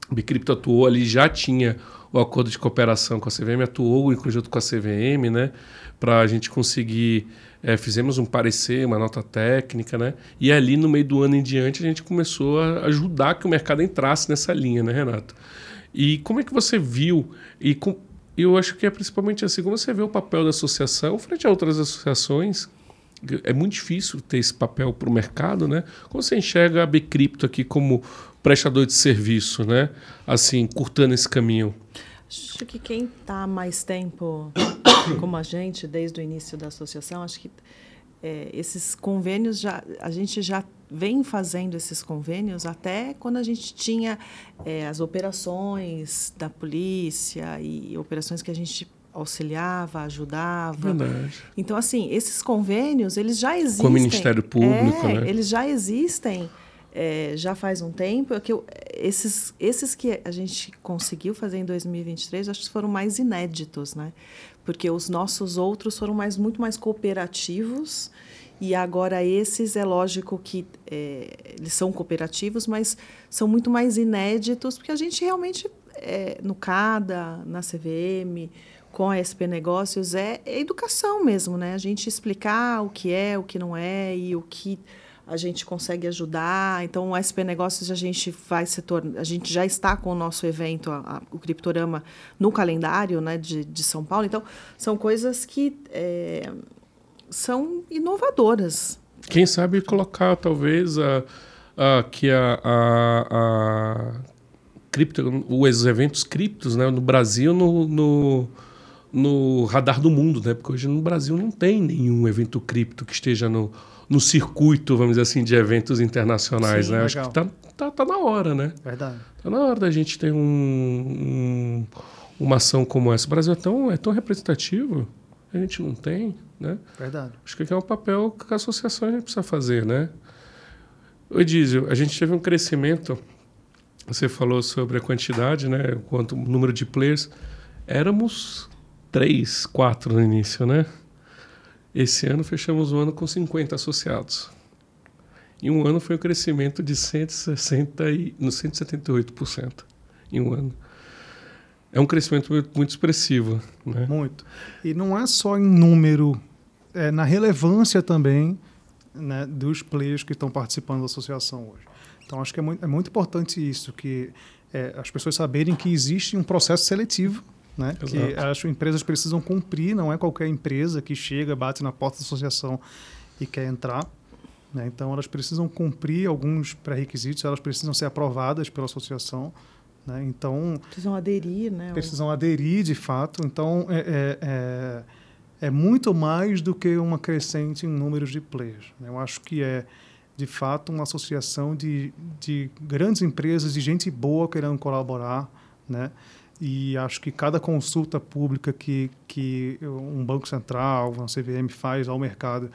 O Bicripto atuou ali, já tinha o acordo de cooperação com a CVM, atuou em conjunto com a CVM, né, para a gente conseguir é, fizemos um parecer, uma nota técnica, né? E ali no meio do ano em diante a gente começou a ajudar que o mercado entrasse nessa linha, né, Renato? E como é que você viu e com, eu acho que é principalmente assim, como você vê o papel da associação frente a outras associações, é muito difícil ter esse papel para o mercado, né? Como você enxerga a Bcrypto aqui como prestador de serviço, né? Assim, curtando esse caminho. Acho que quem está mais tempo (coughs) como a gente, desde o início da associação, acho que é, esses convênios já a gente já vem fazendo esses convênios até quando a gente tinha é, as operações da polícia e operações que a gente auxiliava, ajudava. Verdade. Então assim, esses convênios eles já existem. Com o Ministério Público, é, né? Eles já existem é, já faz um tempo, é que eu, esses, esses que a gente conseguiu fazer em 2023, acho que foram mais inéditos, né? Porque os nossos outros foram mais, muito mais cooperativos e agora esses, é lógico que é, eles são cooperativos, mas são muito mais inéditos, porque a gente realmente, é, no CADA, na CVM, com a SP Negócios, é, é educação mesmo, né? A gente explicar o que é, o que não é e o que a gente consegue ajudar. Então, o SP Negócios a gente vai se a gente já está com o nosso evento, a, a, o Criptorama, no calendário né, de, de São Paulo. Então, são coisas que é, são inovadoras. Quem sabe colocar, talvez, a, a, que a, a cripto, os eventos criptos né, no Brasil no, no, no radar do mundo, né? Porque hoje no Brasil não tem nenhum evento cripto que esteja no no circuito, vamos dizer assim, de eventos internacionais, Sim, né? Legal. Acho que tá, tá, tá na hora, né? Verdade. Tá na hora da gente ter um, um, uma ação como essa. O Brasil é tão, é tão representativo, a gente não tem, né? Verdade. Acho que é um papel que a associação a gente precisa fazer, né? O Edísio, a gente teve um crescimento, você falou sobre a quantidade, né? Quanto o número de players. Éramos três, quatro no início, né? Esse ano fechamos o ano com 50 associados. Em um ano foi um crescimento de 160 e, no 178% em um ano. É um crescimento muito, muito expressivo. Né? Muito. E não é só em número, é na relevância também né, dos players que estão participando da associação hoje. Então, acho que é muito, é muito importante isso, que é, as pessoas saberem que existe um processo seletivo né? Que as empresas precisam cumprir, não é qualquer empresa que chega, bate na porta da associação e quer entrar. Né? Então, elas precisam cumprir alguns pré-requisitos, elas precisam ser aprovadas pela associação. Né? Então precisam aderir, né? Precisam aderir de fato. Então é, é, é, é, muito mais do que uma crescente em números de players. Né? Eu acho que é de fato uma associação de, de grandes empresas e gente boa querendo colaborar, né? E acho que cada consulta pública que, que um banco central, uma CVM faz ao mercado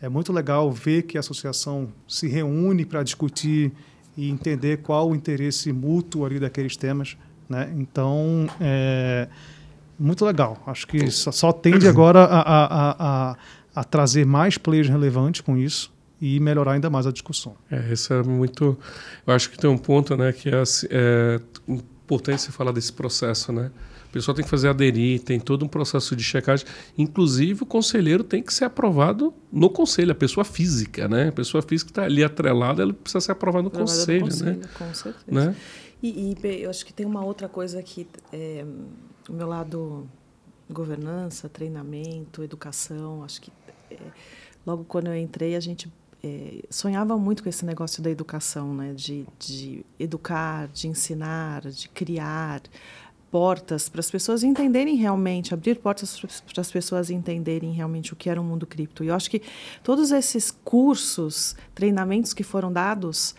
é muito legal ver que a associação se reúne para discutir e entender qual o interesse mútuo ali daqueles temas, né? Então, é muito legal. Acho que só, tende agora a, a, a, a, trazer mais players relevantes com isso e melhorar ainda mais a discussão. É, isso é muito. Eu acho que tem um ponto, né, que é, é importante você falar desse processo, né? O pessoal tem que fazer aderir, tem todo um processo de checagem. Inclusive, o conselheiro tem que ser aprovado no conselho, a pessoa física, né? A pessoa física está ali atrelada, ela precisa ser aprovada no conselho, conselho, né? Com certeza. Né? E, e, eu acho que tem uma outra coisa que é, o meu lado governança, treinamento, educação, acho que é, logo quando eu entrei a gente é, sonhava muito com esse negócio da educação, né? de, de educar, de ensinar, de criar portas para as pessoas entenderem realmente, abrir portas para as pessoas entenderem realmente o que era o mundo cripto. E eu acho que todos esses cursos, treinamentos que foram dados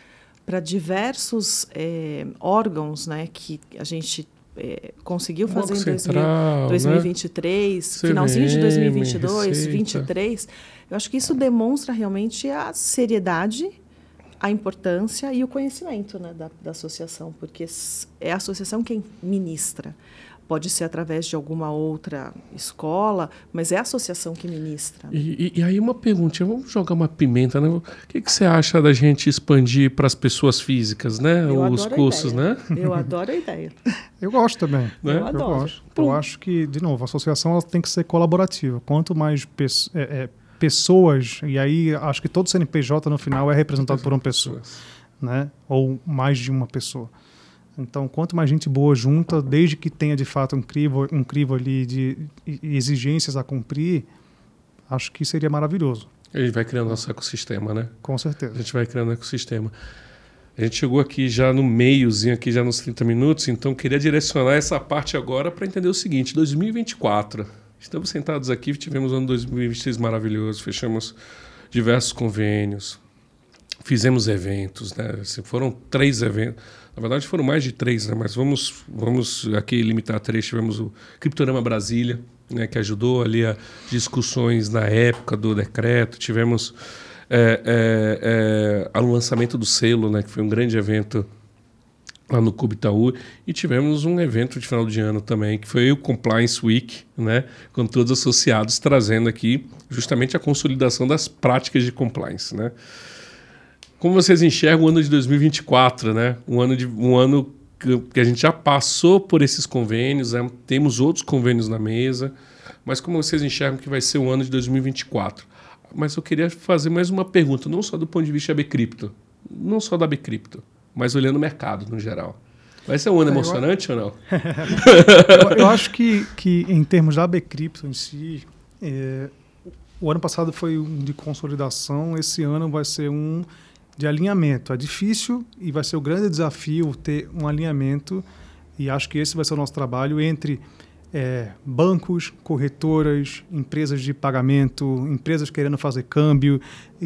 para diversos é, órgãos né, que a gente é, conseguiu fazer em Central, 2023, né? finalzinho de 2022, 2023 eu acho que isso demonstra realmente a seriedade, a importância e o conhecimento né, da, da associação, porque é a associação quem ministra. Pode ser através de alguma outra escola, mas é a associação que ministra. Né? E, e, e, aí uma pergunta, vamos jogar uma pimenta, né? O que, que você acha da gente expandir para as pessoas físicas, né? Eu Os cursos, né? Eu adoro a ideia. (laughs) Eu gosto também. Né? Eu, adoro. Eu, gosto. eu acho que, de novo, a associação ela tem que ser colaborativa. Quanto mais é, é, pessoas, e aí acho que todo CNPJ no final é representado por uma pessoa, né? ou mais de uma pessoa. Então, quanto mais gente boa junta, desde que tenha de fato um crivo, um crivo ali de exigências a cumprir, acho que seria maravilhoso. A gente vai criando nosso ecossistema, né? Com certeza. A gente vai criando um ecossistema. A gente chegou aqui já no meiozinho, aqui já nos 30 minutos, então queria direcionar essa parte agora para entender o seguinte: 2024 Estamos sentados aqui, tivemos um ano 2023 maravilhoso, fechamos diversos convênios, fizemos eventos, né? Assim, foram três eventos. Na verdade, foram mais de três, né? mas vamos, vamos aqui limitar a três. Tivemos o Criptorama Brasília, né? que ajudou ali a discussões na época do decreto. Tivemos é, é, é, o lançamento do selo, né? que foi um grande evento lá no Clube Itaú e tivemos um evento de final de ano também que foi o Compliance Week, né, com todos os associados trazendo aqui justamente a consolidação das práticas de compliance, né? Como vocês enxergam o ano de 2024, né? Um ano de um ano que, a gente já passou por esses convênios, né? temos outros convênios na mesa, mas como vocês enxergam que vai ser o ano de 2024? Mas eu queria fazer mais uma pergunta, não só do ponto de vista da Bcrypto, não só da Bcrypto, mas olhando o mercado no geral. Vai ser um ano é, emocionante eu... ou não? (laughs) eu, eu, acho que, que, em termos da Bcrypto em si, é, o ano passado foi um de consolidação, esse ano vai ser um de alinhamento. É difícil e vai ser o grande desafio ter um alinhamento, e acho que esse vai ser o nosso trabalho entre é, bancos, corretoras, empresas de pagamento, empresas querendo fazer câmbio.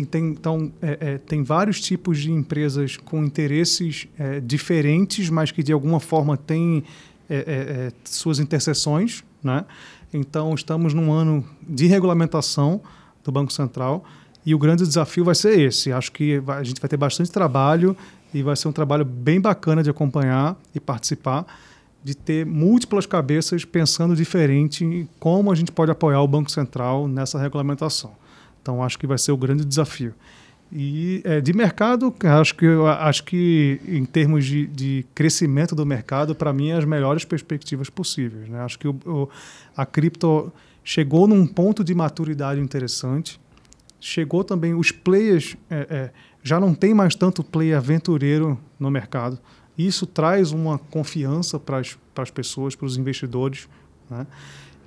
Tem, então, é, é, tem vários tipos de empresas com interesses é, diferentes, mas que de alguma forma têm é, é, suas interseções. Né? Então, estamos num ano de regulamentação do Banco Central e o grande desafio vai ser esse. Acho que a gente vai ter bastante trabalho e vai ser um trabalho bem bacana de acompanhar e participar de ter múltiplas cabeças pensando diferente em como a gente pode apoiar o Banco Central nessa regulamentação. Então, acho que vai ser o grande desafio. E é, de mercado, acho que, acho que em termos de, de crescimento do mercado, para mim, é as melhores perspectivas possíveis. Né? Acho que o, o, a cripto chegou num ponto de maturidade interessante. Chegou também, os players é, é, já não tem mais tanto player aventureiro no mercado. Isso traz uma confiança para as pessoas, para os investidores. Né?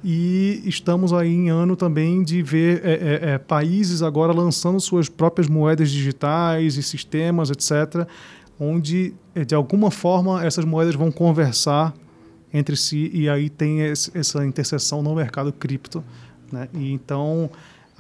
E estamos aí em ano também de ver é, é, é, países agora lançando suas próprias moedas digitais e sistemas, etc., onde, eh, de alguma forma, essas moedas vão conversar entre si e aí tem esse, essa interseção no mercado cripto. Né? E então,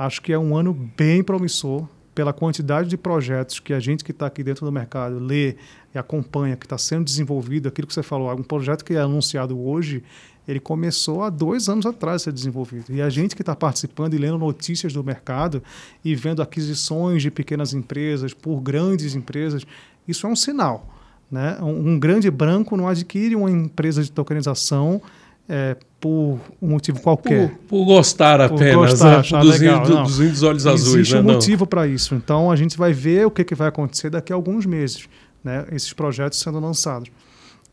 acho que é um ano bem promissor pela quantidade de projetos que a gente que está aqui dentro do mercado lê e acompanha, que está sendo desenvolvido, aquilo que você falou, um projeto que é anunciado hoje, ele começou há dois anos atrás a ser desenvolvido. E a gente que está participando e lendo notícias do mercado e vendo aquisições de pequenas empresas por grandes empresas, isso é um sinal. Né? Um, um grande branco não adquire uma empresa de tokenização é, por um motivo qualquer. Por, por gostar apenas, gostar, né? por dos, legal, do, dos índios olhos Existe azuis. Existe né? um não. motivo para isso. Então a gente vai ver o que, que vai acontecer daqui a alguns meses, né? esses projetos sendo lançados.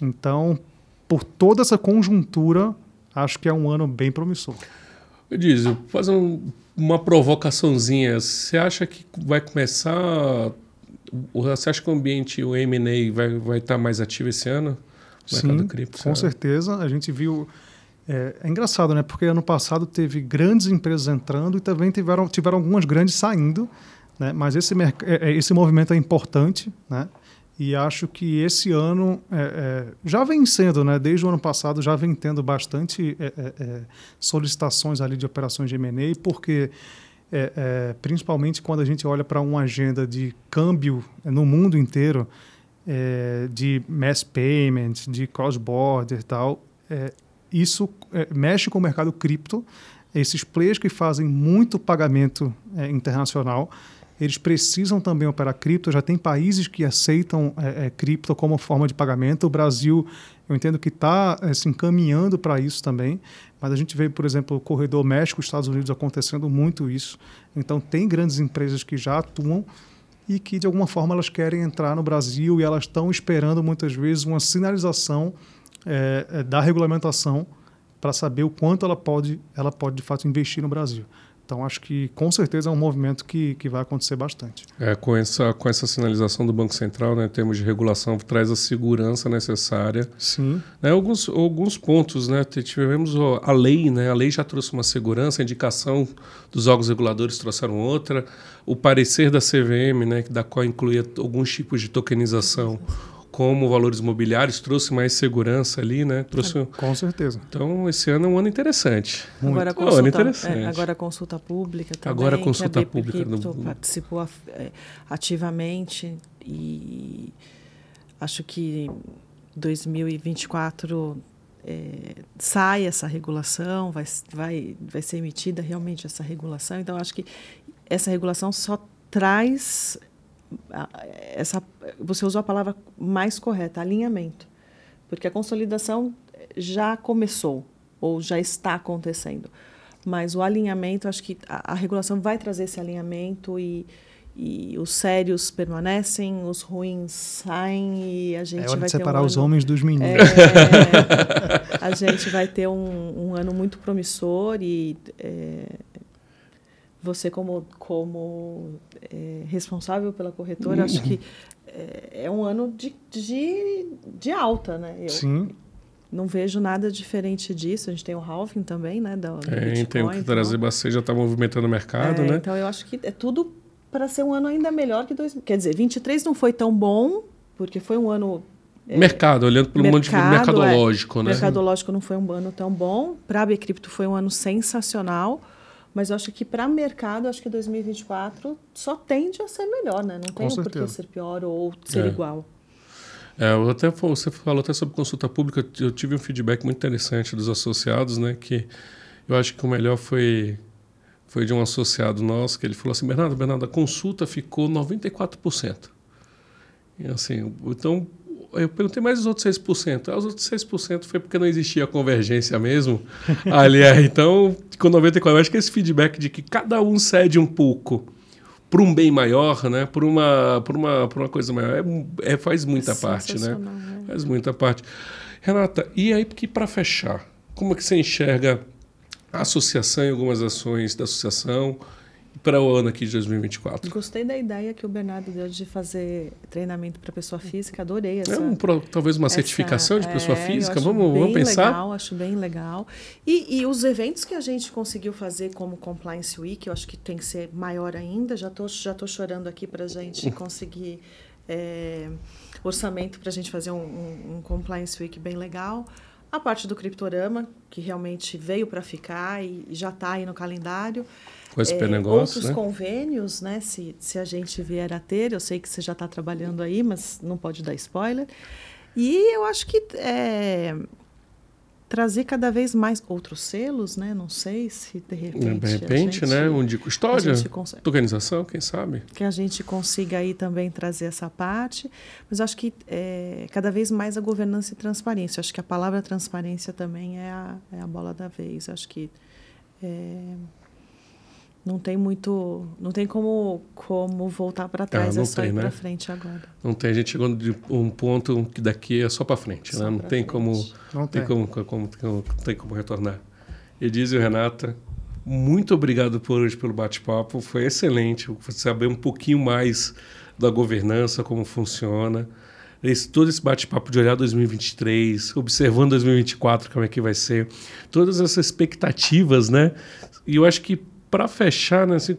Então, por toda essa conjuntura, acho que é um ano bem promissor. Eu vou fazer um, uma provocaçãozinha. Você acha que vai começar você acha que o ambiente, o M&A vai, vai estar mais ativo esse ano? Sim, cripto, com certeza. A gente viu... É, é, engraçado, né? Porque ano passado teve grandes empresas entrando e também tiveram, tiveram algumas grandes saindo, né? Mas esse, é, é, esse movimento é importante, né? E acho que esse ano é, é, já vem sendo, né? Desde o ano passado já vem tendo bastante é, solicitações ali de operações de M&A, porque é, é, principalmente quando a gente olha para uma agenda de câmbio no mundo inteiro, é, de mass payment, de cross-border e tal, é, isso é, mexe com o mercado cripto. Esses players que fazem muito pagamento é, internacional, eles precisam também operar cripto. Já tem países que aceitam cripto como forma de pagamento. O Brasil, eu entendo que está se encaminhando para isso também. Mas a gente vê, por exemplo, o corredor México-Estados Unidos acontecendo muito isso. Então, tem grandes empresas que já atuam e que, de alguma forma, elas querem entrar no Brasil e elas estão esperando, muitas vezes, uma sinalização é, da regulamentação para saber o quanto ela pode, ela pode, de fato, investir no Brasil. Então, acho que com certeza é um movimento que, que vai acontecer bastante. É, com, essa, com essa sinalização do Banco Central, né, em termos de regulação, traz a segurança necessária. Sim. Né, alguns, alguns pontos, né, tivemos a lei, né, a lei já trouxe uma segurança, a indicação dos órgãos reguladores trouxeram outra, o parecer da CVM, né, da qual incluía alguns tipos de tokenização como valores imobiliários, trouxe mais segurança ali, né? Trouxe... Com certeza. Então, esse ano é um ano interessante. Agora, a consulta, um ano interessante. É, agora a consulta pública também. Agora a consulta a pública. No... participou é, ativamente e acho que 2024 é, sai essa regulação, vai, vai, vai ser emitida realmente essa regulação. Então, acho que essa regulação só traz essa você usou a palavra mais correta, alinhamento. Porque a consolidação já começou ou já está acontecendo. Mas o alinhamento, acho que a, a regulação vai trazer esse alinhamento e, e os sérios permanecem, os ruins saem e a gente é hora vai de separar um os ano, homens dos meninos. É, a gente vai ter um, um ano muito promissor e é, você como como é, responsável pela corretora, acho que é, é, um ano de, de, de alta, né? Eu Sim. Não vejo nada diferente disso. A gente tem o halving também, né? Da, tem, tem o que trazer bastante, já está movimentando o mercado, é, né? Então eu acho que é tudo para ser um ano ainda melhor que dois. Quer dizer, 23 não foi tão bom porque foi um ano é, mercado, olhando pelo mundo mercadológico, é, né? Mercadológico não foi um ano tão bom. Para a Bcrypto foi um ano sensacional. Mas eu acho que para mercado, acho que 2024 só tende a ser melhor, né? Não tem por que ser pior ou ser é. igual. É, até, você falou até sobre consulta pública, eu tive um feedback muito interessante dos associados, né? Que eu acho que o melhor foi, foi de um associado nosso, que ele falou assim, Bernardo, Bernardo, a consulta ficou 94%. E assim, então eu perguntei mais os outros 6%. Ah, os outros 6% foi porque não existia convergência mesmo. (laughs) Ali, é, então, com 94%, eu acho que esse feedback de que cada um cede um pouco para um bem maior, né? por, uma, por, uma, por uma coisa maior, é, é faz muita parte. Né? né? Faz muita parte. Renata, e aí que para fechar, como é que você enxerga a associação e algumas ações da associação? Para o ano aqui de 2024. Gostei da ideia que o Bernardo deu de fazer treinamento para pessoa física, adorei essa. É um, talvez uma essa, certificação de pessoa é, física, vamos, vamos pensar? Legal, acho bem legal. E, e, os eventos que a gente conseguiu fazer como Compliance Week, eu acho que tem que ser maior ainda. Já estou já tô chorando aqui para a gente (laughs) conseguir é, orçamento para a gente fazer um, um, um Compliance Week bem legal. A parte do Criptorama, que realmente veio para ficar e já está aí no calendário. Com esse é, negócio, outros né? convênios, né? Se, se a gente vier a ter, eu sei que você já está trabalhando aí, mas não pode dar spoiler. E eu acho que é, trazer cada vez mais outros selos, né? Não sei se de repente. De repente, gente, né? Um de custódia, consegue, organização, quem sabe? Que a gente consiga aí também trazer essa parte. Mas acho que é, cada vez mais a governança e transparência. Acho que a palavra transparência também é a, é a bola da vez. Acho que. É, não tem muito, não tem como como voltar para trás, ah, é só tem, ir né? para frente agora. Não tem, a gente chegou de um ponto que daqui é só para frente, só né? Não tem frente. como, não tem, tem como, como, como, tem como retornar. Edizio e Renata, muito obrigado por hoje pelo bate-papo, foi excelente saber um pouquinho mais da governança, como funciona. Esse, todo esse bate-papo de olhar 2023, observando 2024 como é que vai ser, todas essas expectativas, né? E eu acho que para fechar, né, assim,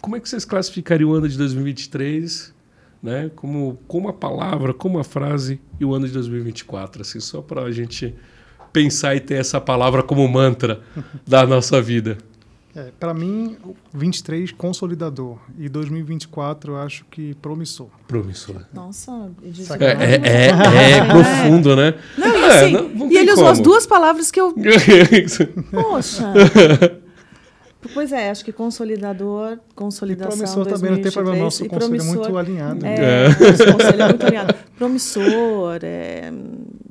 como é que vocês classificariam o ano de 2023, né? Como, como a palavra, como a frase e o ano de 2024, assim, só para a gente pensar e ter essa palavra como mantra (laughs) da nossa vida. É, para mim, 23 consolidador e 2024 eu acho que promissor. Promissor. Nossa, é, é, é, é, profundo, né? Não, e, é, assim, não, não e ele usou as duas palavras que eu. (laughs) Poxa. (laughs) Pois é, acho que consolidador, consolidação. E promissor 2023, também, não tem problema, nosso conselho é muito alinhado. É, é. Nosso conselho é muito alinhado. Promissor, é,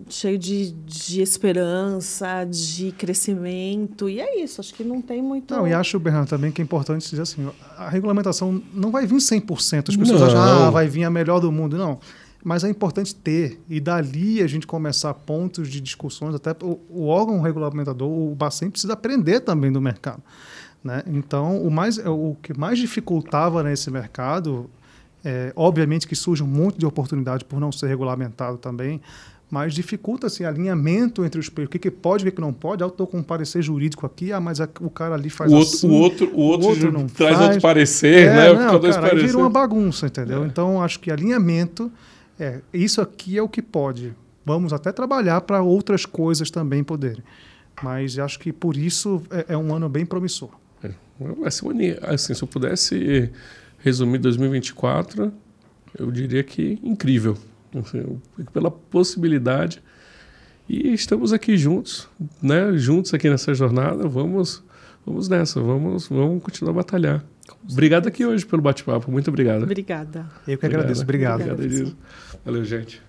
cheio de, de esperança, de crescimento, e é isso, acho que não tem muito. Não, e acho, Bernardo, também que é importante dizer assim: a regulamentação não vai vir 100%, as pessoas não. acham, ah, vai vir a melhor do mundo. Não mas é importante ter e dali a gente começar pontos de discussões até o, o órgão regulamentador o Bacen precisa aprender também do mercado né? Então, o, mais, o que mais dificultava nesse mercado, é, obviamente que surge um monte de oportunidade por não ser regulamentado também, mas dificulta esse assim, alinhamento entre os o que, que pode e o que não pode. Ah, eu estou com um parecer jurídico aqui, ah, mas a, o cara ali faz o outro, assim. O outro, o outro, o outro não traz faz. outro parecer, é, né? Não, cara, parecer. vira uma bagunça, entendeu? É. Então, acho que alinhamento, é, isso aqui é o que pode. Vamos até trabalhar para outras coisas também poderem. Mas acho que por isso é, é um ano bem promissor. Ser assim, se eu pudesse resumir 2024, eu diria que incrível. Assim, pela possibilidade. E estamos aqui juntos, né? Juntos aqui nessa jornada. Vamos, vamos nessa, vamos, vamos continuar a batalhar. Obrigado aqui hoje pelo bate-papo. Muito obrigado. Obrigada. Eu que agradeço. Obrigado. Obrigado, Valeu, gente.